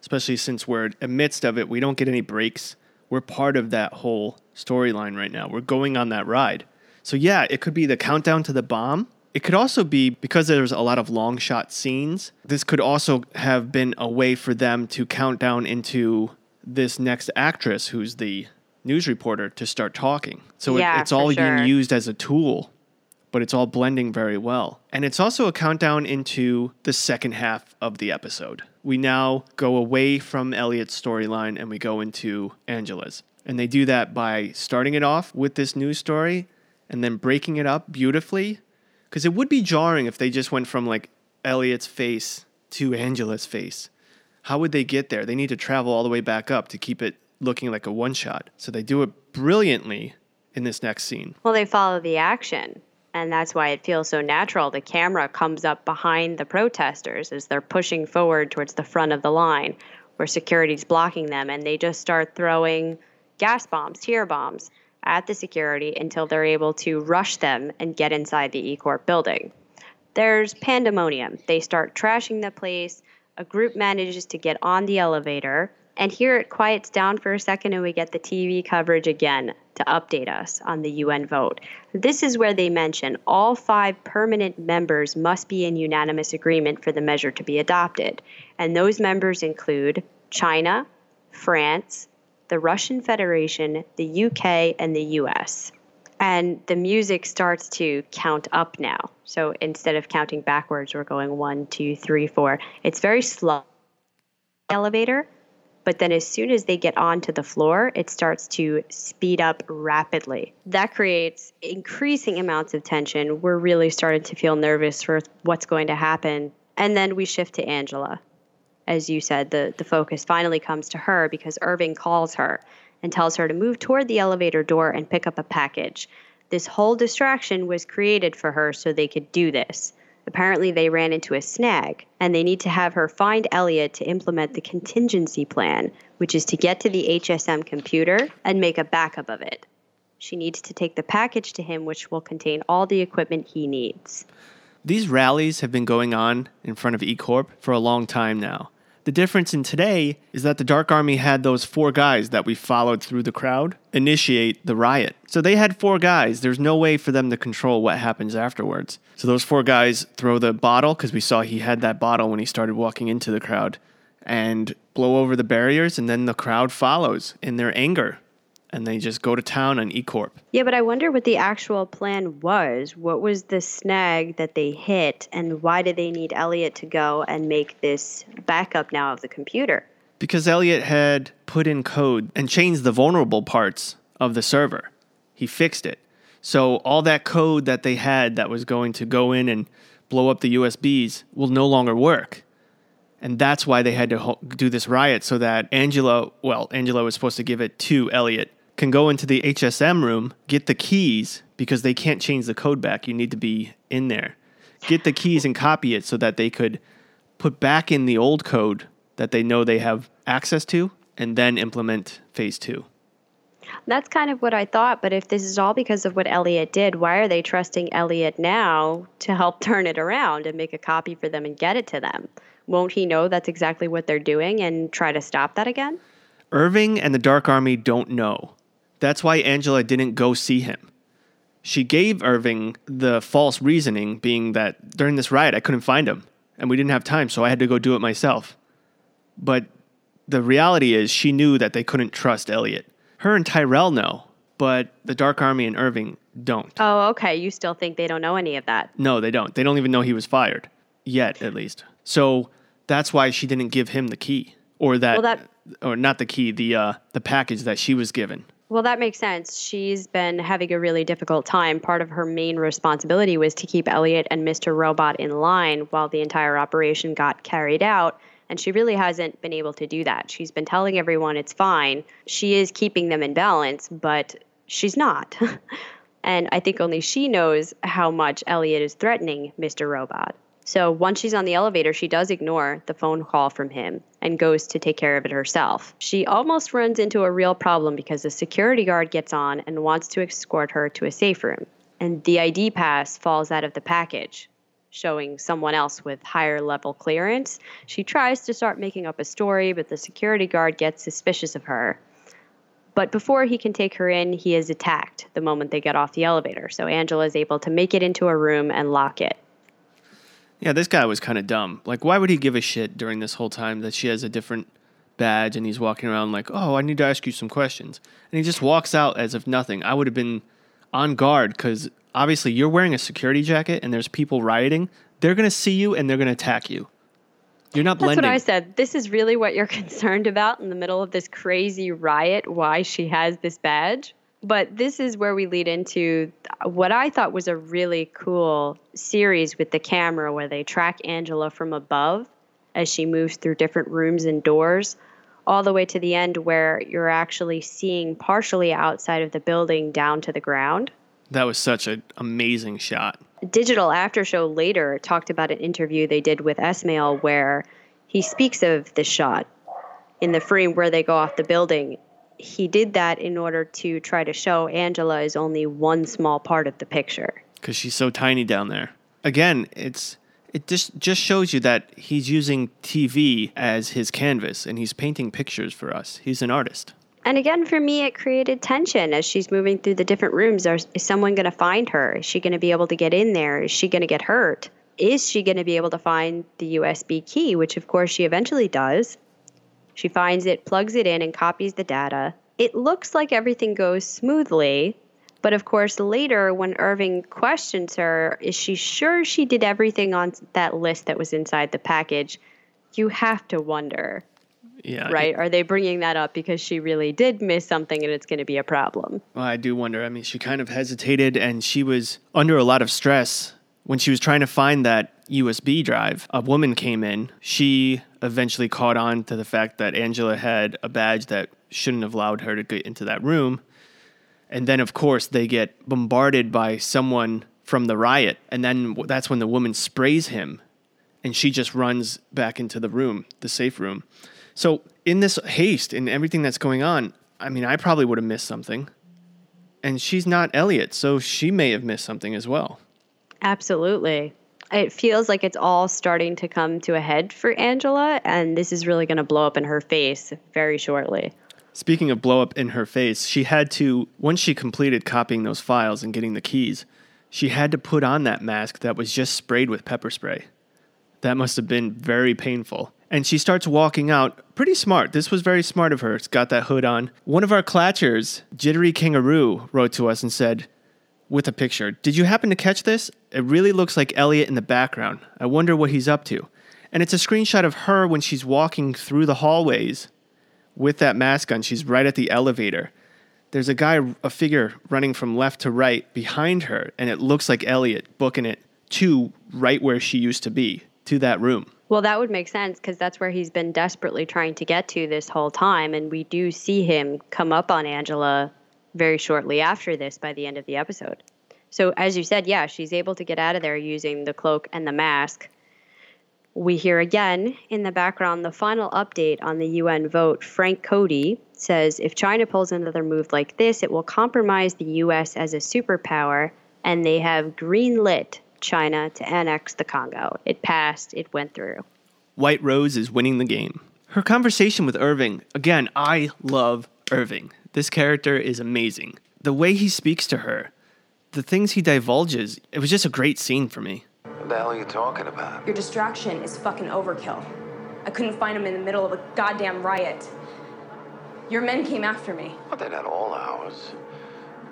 especially since we're amidst of it. We don't get any breaks. We're part of that whole storyline right now. We're going on that ride. So, yeah, it could be the countdown to the bomb. It could also be because there's a lot of long shot scenes. This could also have been a way for them to count down into this next actress who's the news reporter to start talking. So it- it's all sure. being used as a tool but it's all blending very well. And it's also a countdown into the second half of the episode. We now go away from Elliot's storyline and we go into Angela's. And they do that by starting it off with this news story and then breaking it up beautifully. Because it would be jarring if they just went from like Elliot's face to Angela's face. How would they get there? They need to travel all the way back up to keep it looking like a one shot. So they do it brilliantly in this next scene. Well, they follow the action. And that's why it feels so natural. The camera comes up behind the protesters as they're pushing forward towards the front of the line where security's blocking them. And they just start throwing gas bombs, tear bombs at the security until they're able to rush them and get inside the E Corp building. There's pandemonium. They start trashing the place. A group manages to get on the elevator. And here it quiets down for a second, and we get the TV coverage again to update us on the UN vote. This is where they mention all five permanent members must be in unanimous agreement for the measure to be adopted. And those members include China, France, the Russian Federation, the UK, and the US. And the music starts to count up now. So instead of counting backwards, we're going one, two, three, four. It's very slow elevator, But then, as soon as they get onto the floor, it starts to speed up rapidly. That creates increasing amounts of tension. We're really starting to feel nervous for what's going to happen. And then we shift to Angela. As you said, the, the focus finally comes to her because Irving calls her and tells her to move toward the elevator door and pick up a package. This whole distraction was created for her so they could do this. Apparently, they ran into a snag, and they need to have her find Elliot to implement the contingency plan, which is to get to the HSM computer and make a backup of it. She needs to take the package to him, which will contain all the equipment he needs. These rallies have been going on in front of E Corp for a long time now. The difference in today is that the Dark Army had those four guys that we followed through the crowd initiate the riot. So they had four guys. There's no way for them to control what happens afterwards. So those four guys throw the bottle, because we saw he had that bottle when he started walking into the crowd, and blow over the barriers, and then the crowd follows in their anger and they just go to town on E Corp. Yeah, but I wonder what the actual plan was. What was the snag that they hit, and why did they need Elliot to go and make this backup now of the computer? Because Elliot had put in code and changed the vulnerable parts of the server. He fixed it. So all that code that they had that was going to go in and blow up the USBs will no longer work. And that's why they had to do this riot so that Angela, well, Angela was supposed to give it to Elliot can go into the HSM room, get the keys because they can't change the code back. You need to be in there. Get the keys and copy it so that they could put back in the old code that they know they have access to and then implement phase two. That's kind of what I thought, but if this is all because of what Elliot did, why are they trusting Elliot now to help turn it around and make a copy for them and get it to them? Won't he know that's exactly what they're doing and try to stop that again? Irving and the Dark Army don't know. That's why Angela didn't go see him. She gave Irving the false reasoning, being that during this riot I couldn't find him and we didn't have time, so I had to go do it myself. But the reality is, she knew that they couldn't trust Elliot. Her and Tyrell know, but the Dark Army and Irving don't. Oh, okay. You still think they don't know any of that? No, they don't. They don't even know he was fired yet, at least. So that's why she didn't give him the key, or that, well, that or not the key, the uh, the package that she was given. Well, that makes sense. She's been having a really difficult time. Part of her main responsibility was to keep Elliot and Mr. Robot in line while the entire operation got carried out. And she really hasn't been able to do that. She's been telling everyone it's fine. She is keeping them in balance, but she's not. and I think only she knows how much Elliot is threatening Mr. Robot. So once she's on the elevator, she does ignore the phone call from him and goes to take care of it herself. She almost runs into a real problem because the security guard gets on and wants to escort her to a safe room. And the ID pass falls out of the package, showing someone else with higher level clearance. She tries to start making up a story, but the security guard gets suspicious of her. But before he can take her in, he is attacked the moment they get off the elevator. So Angela is able to make it into a room and lock it. Yeah, this guy was kind of dumb. Like, why would he give a shit during this whole time that she has a different badge and he's walking around like, oh, I need to ask you some questions. And he just walks out as if nothing. I would have been on guard because obviously you're wearing a security jacket and there's people rioting. They're going to see you and they're going to attack you. You're not blending. That's what I said. This is really what you're concerned about in the middle of this crazy riot, why she has this badge. But this is where we lead into what I thought was a really cool series with the camera where they track Angela from above as she moves through different rooms and doors, all the way to the end where you're actually seeing partially outside of the building down to the ground. That was such an amazing shot. Digital After Show later talked about an interview they did with Esmail where he speaks of the shot in the frame where they go off the building he did that in order to try to show Angela is only one small part of the picture. Because she's so tiny down there. Again, it's it just just shows you that he's using TV as his canvas and he's painting pictures for us. He's an artist. And again, for me, it created tension as she's moving through the different rooms. Is someone going to find her? Is she going to be able to get in there? Is she going to get hurt? Is she going to be able to find the USB key, which of course she eventually does? She finds it, plugs it in, and copies the data. It looks like everything goes smoothly, but of course, later when Irving questions her, is she sure she did everything on that list that was inside the package? You have to wonder. Yeah. right? Are they bringing that up because she really did miss something and it's going to be a problem? Well, I do wonder. I mean, she kind of hesitated and she was under a lot of stress when she was trying to find that USB drive. A woman came in. She eventually caught on to the fact that Angela had a badge that shouldn't have allowed her to get into that room. And then, of course, they get bombarded by someone from the riot. And then that's when the woman sprays him and she just runs back into the room, the safe room. So, in this haste and everything that's going on, I mean, I probably would have missed something. And she's not Elliot, so she may have missed something as well. Absolutely. It feels like it's all starting to come to a head for Angela, and this is really going to blow up in her face very shortly. Speaking of blow up in her face, she had to, once she completed copying those files and getting the keys, she had to put on that mask that was just sprayed with pepper spray. That must have been very painful. And she starts walking out. Pretty smart. This was very smart of her. It's got that hood on. One of our clatchers, Jittery Kangaroo, wrote to us and said, with a picture, Did you happen to catch this? It really looks like Elliot in the background. I wonder what he's up to. And it's a screenshot of her when she's walking through the hallways with that mask on. She's right at the elevator. There's a guy, a figure running from left to right behind her, and it looks like Elliot booking it to right where she used to be, to that room. Well, that would make sense because that's where he's been desperately trying to get to this whole time. And we do see him come up on Angela very shortly after this by the end of the episode. So, as you said, yeah, she's able to get out of there using the cloak and the mask. We hear again in the background the final update on the UN vote. Frank Cody says if China pulls another move like this, it will compromise the US as a superpower, and they have greenlit China to annex the Congo. It passed, it went through. White Rose is winning the game. Her conversation with Irving, again, I love Irving. This character is amazing. The way he speaks to her, the things he divulges, it was just a great scene for me. What the hell are you talking about? Your distraction is fucking overkill. I couldn't find him in the middle of a goddamn riot. Your men came after me. Well, they're not all ours.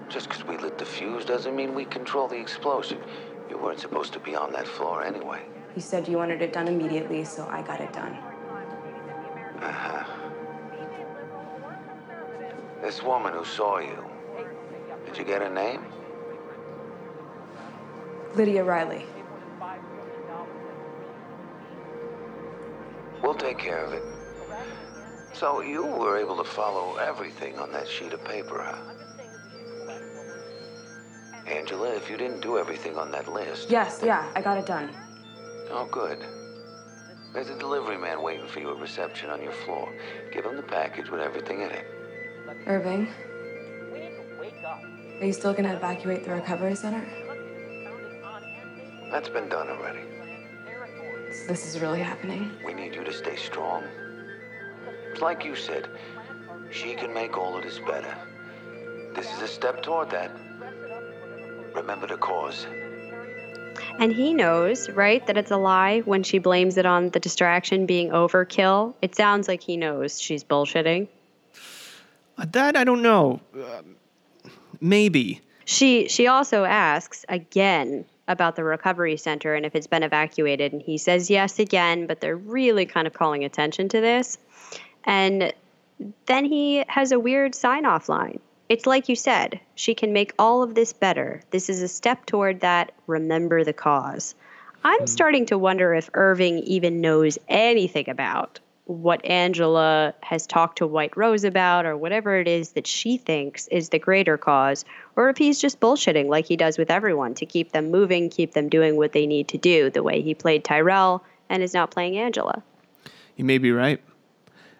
Just because we lit the fuse doesn't mean we control the explosion. You weren't supposed to be on that floor anyway. You said you wanted it done immediately, so I got it done. Uh huh. This woman who saw you, did you get her name? Lydia Riley. We'll take care of it. So you were able to follow everything on that sheet of paper, huh? Angela, if you didn't do everything on that list. Yes, yeah, I got it done. Oh, good. There's a delivery man waiting for you at reception on your floor. Give him the package with everything in it. Irving, are you still gonna evacuate the recovery center? That's been done already. So this is really happening. We need you to stay strong. It's like you said, she can make all of this better. This is a step toward that. Remember the cause. And he knows, right, that it's a lie when she blames it on the distraction being overkill. It sounds like he knows she's bullshitting. Uh, That I don't know. Uh, maybe. She she also asks again about the recovery center and if it's been evacuated and he says yes again, but they're really kind of calling attention to this. And then he has a weird sign off line. It's like you said, she can make all of this better. This is a step toward that remember the cause. I'm starting to wonder if Irving even knows anything about what Angela has talked to White Rose about or whatever it is that she thinks is the greater cause, or if he's just bullshitting like he does with everyone to keep them moving, keep them doing what they need to do, the way he played Tyrell and is now playing Angela. You may be right.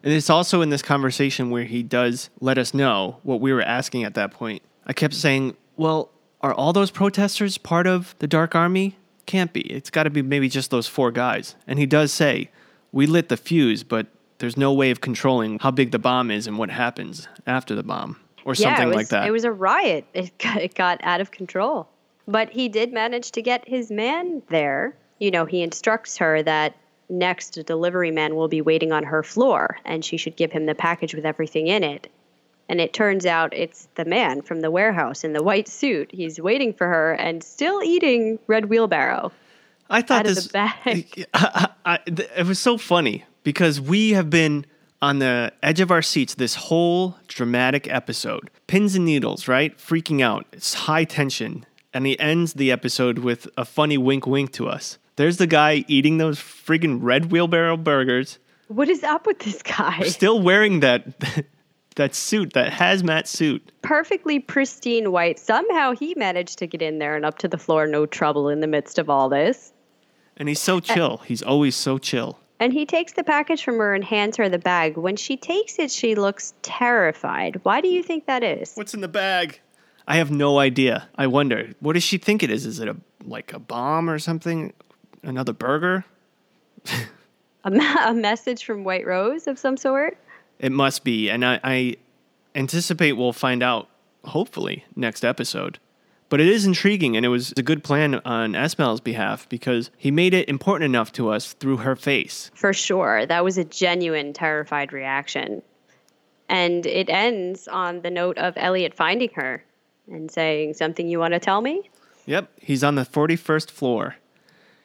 And it's also in this conversation where he does let us know what we were asking at that point. I kept saying, well, are all those protesters part of the Dark Army? Can't be. It's got to be maybe just those four guys. And he does say, we lit the fuse, but there's no way of controlling how big the bomb is and what happens after the bomb or yeah, something was, like that. It was a riot. It got, it got out of control. But he did manage to get his man there. You know, he instructs her that next a delivery man will be waiting on her floor and she should give him the package with everything in it. And it turns out it's the man from the warehouse in the white suit. He's waiting for her and still eating red wheelbarrow. I thought this. I, I, th- it was so funny because we have been on the edge of our seats this whole dramatic episode. Pins and needles, right? Freaking out. It's high tension. And he ends the episode with a funny wink wink to us. There's the guy eating those friggin' red wheelbarrow burgers, What is up with this guy? still wearing that that suit, that hazmat suit. Perfectly pristine white. Somehow he managed to get in there and up to the floor, no trouble in the midst of all this. And he's so chill. He's always so chill. And he takes the package from her and hands her the bag. When she takes it, she looks terrified. Why do you think that is? What's in the bag? I have no idea. I wonder. What does she think it is? Is it a like a bomb or something? Another burger? A, me- a message from White Rose of some sort? It must be, and I, I anticipate we'll find out hopefully next episode. But it is intriguing, and it was a good plan on Esmail's behalf because he made it important enough to us through her face. For sure. That was a genuine terrified reaction. And it ends on the note of Elliot finding her and saying, Something you want to tell me? Yep, he's on the 41st floor.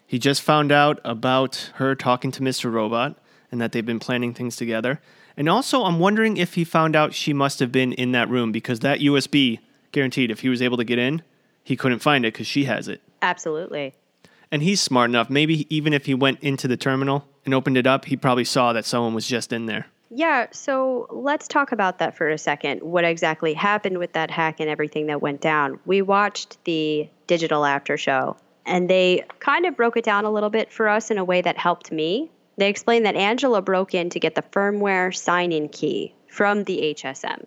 He just found out about her talking to Mr. Robot and that they've been planning things together. And also, I'm wondering if he found out she must have been in that room because that USB, guaranteed, if he was able to get in, he couldn't find it because she has it. Absolutely. And he's smart enough. Maybe even if he went into the terminal and opened it up, he probably saw that someone was just in there. Yeah, so let's talk about that for a second. What exactly happened with that hack and everything that went down? We watched the digital after show, and they kind of broke it down a little bit for us in a way that helped me. They explained that Angela broke in to get the firmware sign in key from the HSM.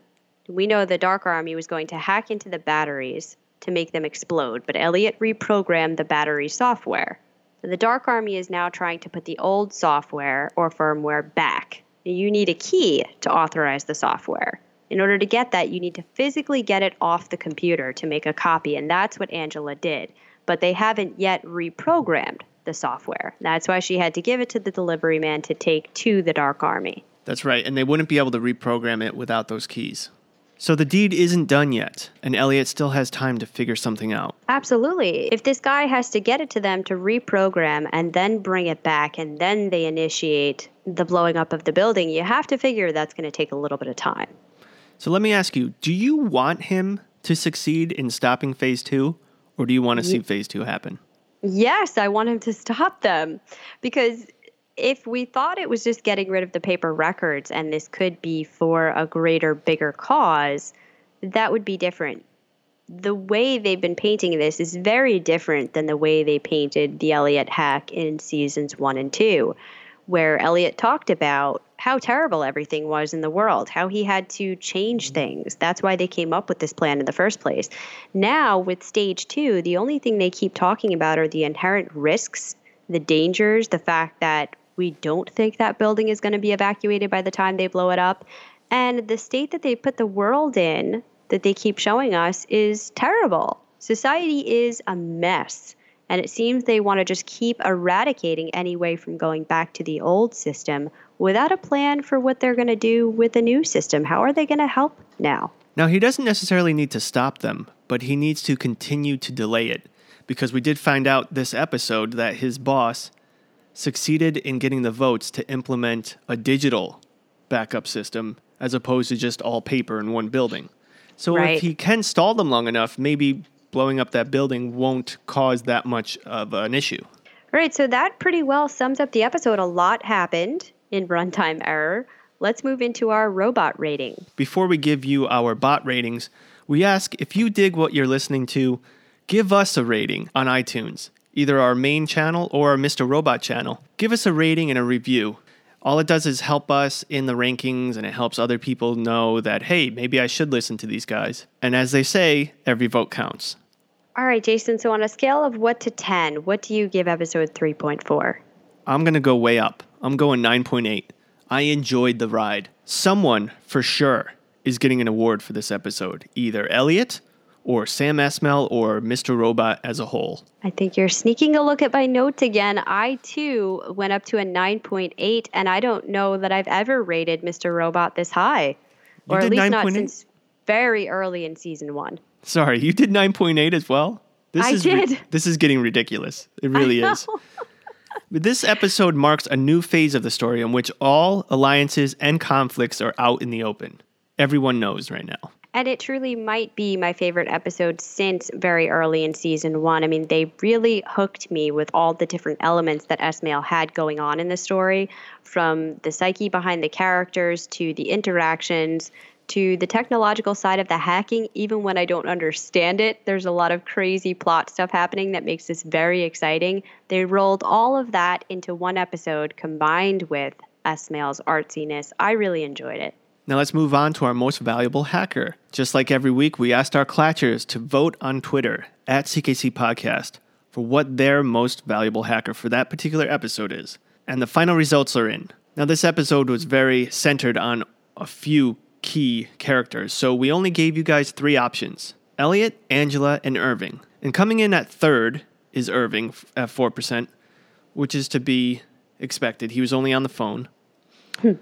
We know the Dark Army was going to hack into the batteries to make them explode, but Elliot reprogrammed the battery software. The Dark Army is now trying to put the old software or firmware back. You need a key to authorize the software. In order to get that, you need to physically get it off the computer to make a copy, and that's what Angela did. But they haven't yet reprogrammed the software. That's why she had to give it to the delivery man to take to the Dark Army. That's right, and they wouldn't be able to reprogram it without those keys. So the deed isn't done yet, and Elliot still has time to figure something out. Absolutely. If this guy has to get it to them to reprogram and then bring it back and then they initiate the blowing up of the building, you have to figure that's going to take a little bit of time. So let me ask you do you want him to succeed in stopping phase two, or do you want to see phase two happen? Yes, I want him to stop them because if we thought it was just getting rid of the paper records and this could be for a greater, bigger cause, that would be different. The way they've been painting this is very different than the way they painted the Elliot hack in seasons one and two, where Elliot talked about how terrible everything was in the world, how he had to change mm-hmm. things. That's why they came up with this plan in the first place. Now, with stage two, the only thing they keep talking about are the inherent risks, the dangers, the fact that we don't think that building is going to be evacuated by the time they blow it up. And the state that they put the world in, that they keep showing us, is terrible. Society is a mess. And it seems they want to just keep eradicating any way from going back to the old system without a plan for what they're going to do with the new system. How are they going to help now? Now, he doesn't necessarily need to stop them, but he needs to continue to delay it because we did find out this episode that his boss succeeded in getting the votes to implement a digital backup system as opposed to just all paper in one building. So Right. if he can stall them long enough, maybe blowing up that building won't cause that much of an issue. All right, so that pretty well sums up the episode. A lot happened in runtime error. Let's move into our robot rating. Before we give you our bot ratings, we ask if you dig what you're listening to, give us a rating on iTunes, either our main channel or our Mr. Robot channel. Give us a rating and a review. All it does is help us in the rankings and it helps other people know that, hey, maybe I should listen to these guys. And as they say, every vote counts. All right, Jason, so on a scale of what to 10, what do you give episode 3.4? I'm going to go way up. I'm going 9.8. I enjoyed the ride. Someone, for sure, is getting an award for this episode. Either Elliot or Sam Esmail or Mr. Robot as a whole. I think you're sneaking a look at my notes again. I too went up to a 9.8, and I don't know that I've ever rated Mr. Robot this high. Or at least not 9.8? since very early in season one. Sorry, you did 9.8 as well? This I is did. this is getting ridiculous. It really is. But this episode marks a new phase of the story in which all alliances and conflicts are out in the open. Everyone knows right now. And it truly might be my favorite episode since very early in season one. I mean, they really hooked me with all the different elements that Esmail had going on in the story from the psyche behind the characters to the interactions to the technological side of the hacking. Even when I don't understand it, there's a lot of crazy plot stuff happening that makes this very exciting. They rolled all of that into one episode combined with Esmail's artsiness. I really enjoyed it. Now let's move on to our most valuable hacker. Just like every week, we asked our Clatchers to vote on Twitter at CKC Podcast for what their most valuable hacker for that particular episode is. And the final results are in. Now, this episode was very centered on a few key characters, so we only gave you guys three options Elliot, Angela, and Irving. And coming in at third is Irving at 4%, which is to be expected. He was only on the phone. Hmm.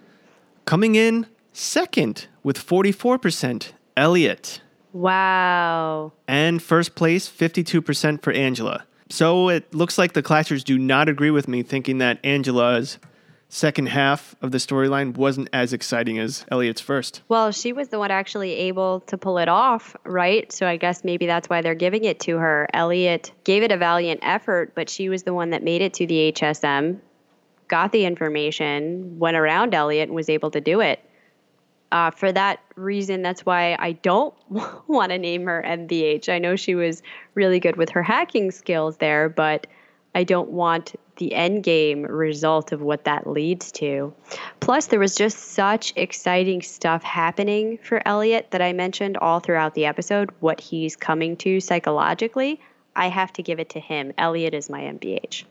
Coming in second with 44%, Elliot. Wow. And first place, 52% for Angela. So it looks like the Clashers do not agree with me, thinking that Angela's second half of the storyline wasn't as exciting as Elliot's first. Well, she was the one actually able to pull it off, right? So I guess maybe that's why they're giving it to her. Elliot gave it a valiant effort, but she was the one that made it to the HSM, got the information, went around Elliot, and was able to do it. Uh, for that reason, that's why I don't want to name her MVH. I know she was really good with her hacking skills there, but I don't want the end game result of what that leads to. Plus, there was just such exciting stuff happening for Elliot that I mentioned all throughout the episode, what he's coming to psychologically. I have to give it to him. Elliot is my MVH.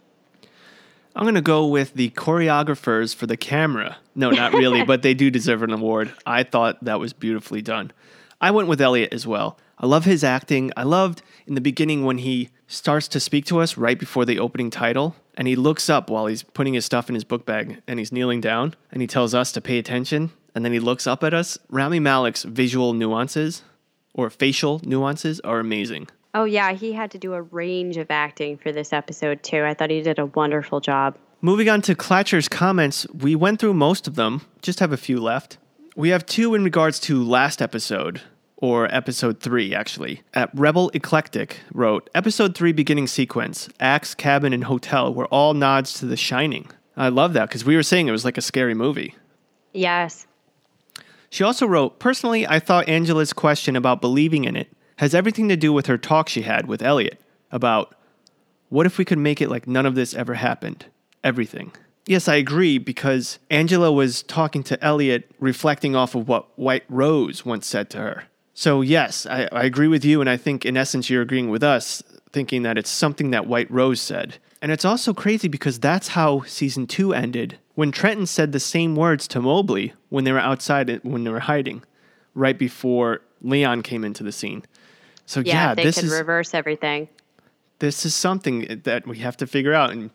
I'm going to go with the choreographers for the camera. No, not really, but they do deserve an award. I thought that was beautifully done. I went with Elliot as well. I love his acting. I loved in the beginning when he starts to speak to us right before the opening title and he looks up while he's putting his stuff in his book bag and he's kneeling down and he tells us to pay attention and then he looks up at us. Rami Malek's visual nuances or facial nuances are amazing. Oh, yeah, he had to do a range of acting for this episode, too. I thought he did a wonderful job. Moving on to Clatcher's comments, we went through most of them, just have a few left. We have two in regards to last episode, or episode three, actually. At Rebel Eclectic wrote Episode three beginning sequence, Axe, Cabin, and Hotel were all nods to The Shining. I love that because we were saying it was like a scary movie. Yes. She also wrote Personally, I thought Angela's question about believing in it has everything to do with her talk she had with Elliot about what if we could make it like none of this ever happened? Everything. Yes, I agree because Angela was talking to Elliot, reflecting off of what White Rose once said to her. So, yes, I, I, agree with you. And I think in essence, you're agreeing with us, thinking that it's something that White Rose said. And it's also crazy because that's how season two ended when Trenton said the same words to Mobley when they were outside, when they were hiding, right before Leon came into the scene. So yeah, yeah they this could is reverse everything. this is something that we have to figure out. And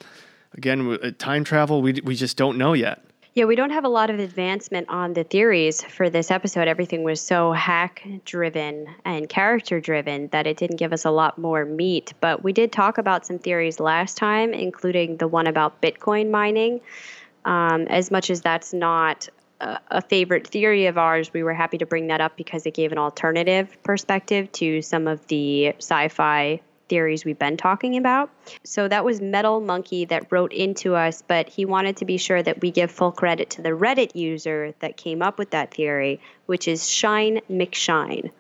again, time travel, we we just don't know yet. Yeah, we don't have a lot of advancement on the theories for this episode. Everything was so hack driven and character driven that it didn't give us a lot more meat. But we did talk about some theories last time, including the one about Bitcoin mining. Um, as much as that's not a, a favorite theory of ours, we were happy to bring that up because it gave an alternative perspective to some of the sci fi theories we've been talking about. So that was Metal Monkey that wrote into us, but he wanted to be sure that we give full credit to the Reddit user that came up with that theory, which is Shine McShine.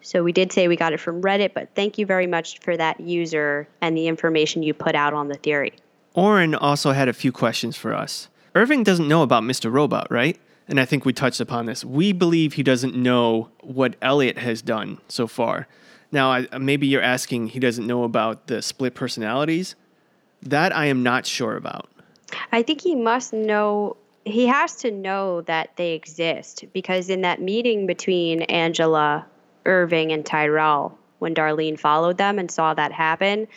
So we did say we got it from Reddit, but thank you very much for that user and the information you put out on the theory. Oren also had a few questions for us. Irving doesn't know about Mr. Robot, right? And I think we touched upon this. We believe he doesn't know what Elliot has done so far. Now, I, maybe you're asking he doesn't know about the split personalities. That I am not sure about. I think he must know, he has to know that they exist because in that meeting between Angela, Irving, and Tyrell, when Darlene followed them and saw that happen,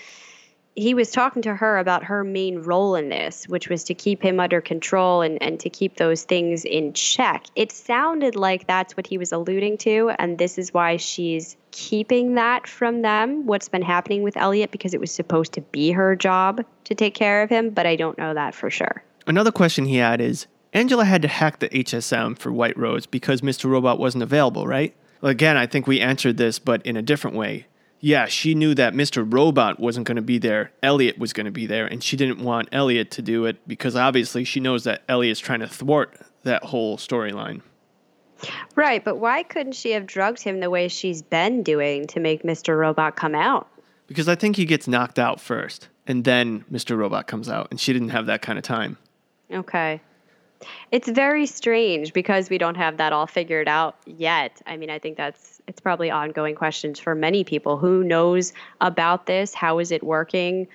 he was talking to her about her main role in this, which was to keep him under control and, and to keep those things in check. It sounded like that's what he was alluding to, and this is why she's keeping that from them, what's been happening with Elliot, because it was supposed to be her job to take care of him, but I don't know that for sure. Another question he had is Angela had to hack the HSM for White Rose because Mr. Robot wasn't available, right? Again, I think we answered this, but in a different way yeah, she knew that Mr. Robot wasn't going to be there. Elliot was going to be there, and she didn't want Elliot to do it because obviously she knows that Elliot's trying to thwart that whole storyline. Right, but why couldn't she have drugged him the way she's been doing to make Mr. Robot come out? Because I think he gets knocked out first, and then Mr. Robot comes out, and she didn't have that kind of time. Okay. It's very strange because we don't have that all figured out yet. I mean, I think that's it's probably ongoing questions for many people. Who knows about this? How is it working?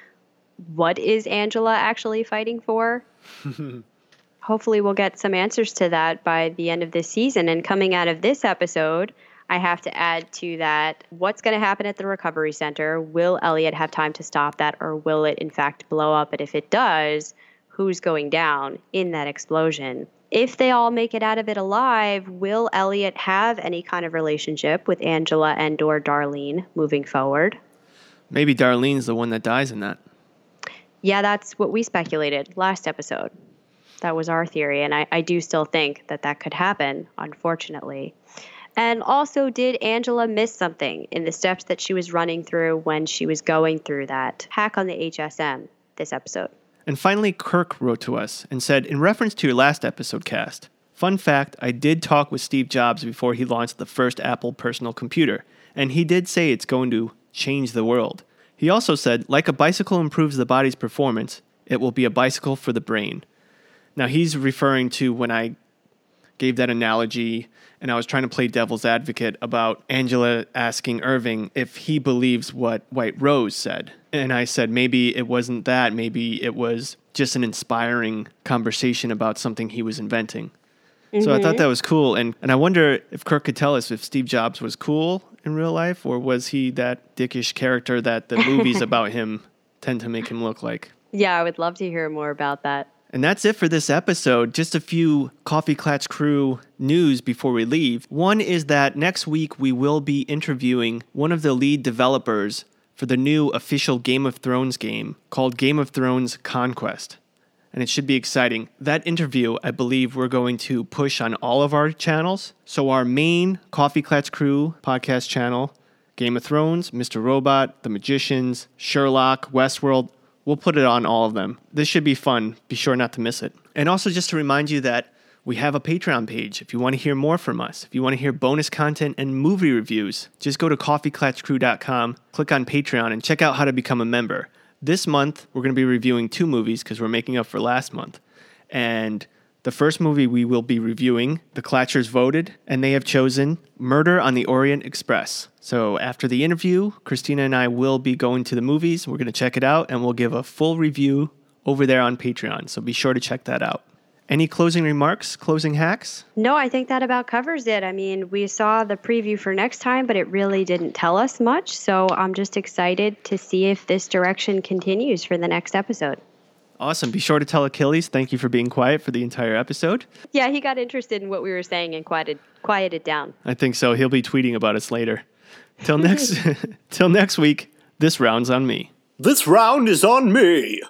What is Angela actually fighting for? Hopefully, we'll get some answers to that by the end of this season. And coming out of this episode, I have to add to that what's going to happen at the recovery center? Will Elliot have time to stop that, or will it in fact blow up? And if it does, who's going down in that explosion. If they all make it out of it alive, will Elliot have any kind of relationship with Angela and or Darlene moving forward? Maybe Darlene's the one that dies in that. Yeah, that's what we speculated last episode. That was our theory, and I, I do still think that that could happen, unfortunately. And also, did Angela miss something in the steps that she was running through when she was going through that hack on the HSM this episode? And finally, Kirk wrote to us and said, in reference to your last episode cast, fun fact, I did talk with Steve Jobs before he launched the first Apple personal computer, and he did say it's going to change the world. He also said, like a bicycle improves the body's performance, it will be a bicycle for the brain. Now, he's referring to when I gave that analogy and I was trying to play devil's advocate about Angela asking Irving if he believes what White Rose said. And I said maybe it wasn't that, maybe it was just an inspiring conversation about something he was inventing. Mm-hmm. So I thought mm-hmm. that was cool. And, and I wonder if Kirk could tell us if Steve Jobs was cool in real life or was he that dickish character that the movies about him tend to make him look like? Yeah, I would love to hear more about that. And that's it for this episode. Just a few Coffee Klatch crew news before we leave. One is that next week we will be interviewing one of the lead developers for the new official Game of Thrones game called Game of Thrones Conquest. And it should be exciting. That interview, I believe, we're going to push on all of our channels. So, our main Coffee Klatch Crew podcast channel, Game of Thrones, Mr. Robot, The Magicians, Sherlock, Westworld, We'll put it on all of them. This should be fun. Be sure not to miss it. And also, just to remind you that we have a Patreon page if you want to hear more from us. If you want to hear bonus content and movie reviews, just go to coffeeklatchcrew.com, click on Patreon, and check out how to become a member. This month, we're going to be reviewing two movies because we're making up for last month. And the first movie we will be reviewing, the Clatchers voted, and they have chosen Murder on the Orient Express. So after the interview, Christina and I will be going to the movies. We're going to check it out, and we'll give a full review over there on Patreon. So be sure to check that out. Any closing remarks, closing hacks? No, I think that about covers it. I mean, we saw the preview for next time, but it really didn't tell us much. So I'm just excited to see if this direction continues for the next episode. Awesome. Be sure to tell Achilles thank you for being quiet for the entire episode. Yeah, he got interested in what we were saying and quieted quieted down. I think so. He'll be tweeting about us later. Till next till next week, this round's on me. This round is on me.